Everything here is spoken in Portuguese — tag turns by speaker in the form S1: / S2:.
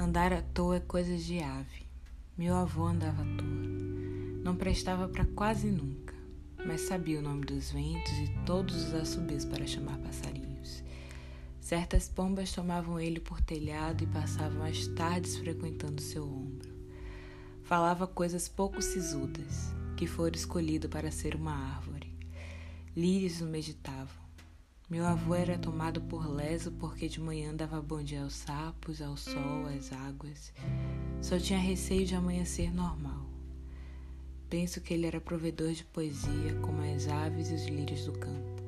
S1: Andar à toa é coisa de ave. Meu avô andava à toa. Não prestava para quase nunca, mas sabia o nome dos ventos e todos os assobios para chamar passarinhos. Certas pombas tomavam ele por telhado e passavam as tardes frequentando seu ombro. Falava coisas pouco sisudas, que fora escolhido para ser uma árvore. Lírios o meditavam. Meu avô era tomado por leso porque de manhã dava bom dia aos sapos, ao sol, às águas. Só tinha receio de amanhecer normal. Penso que ele era provedor de poesia, como as aves e os lírios do campo.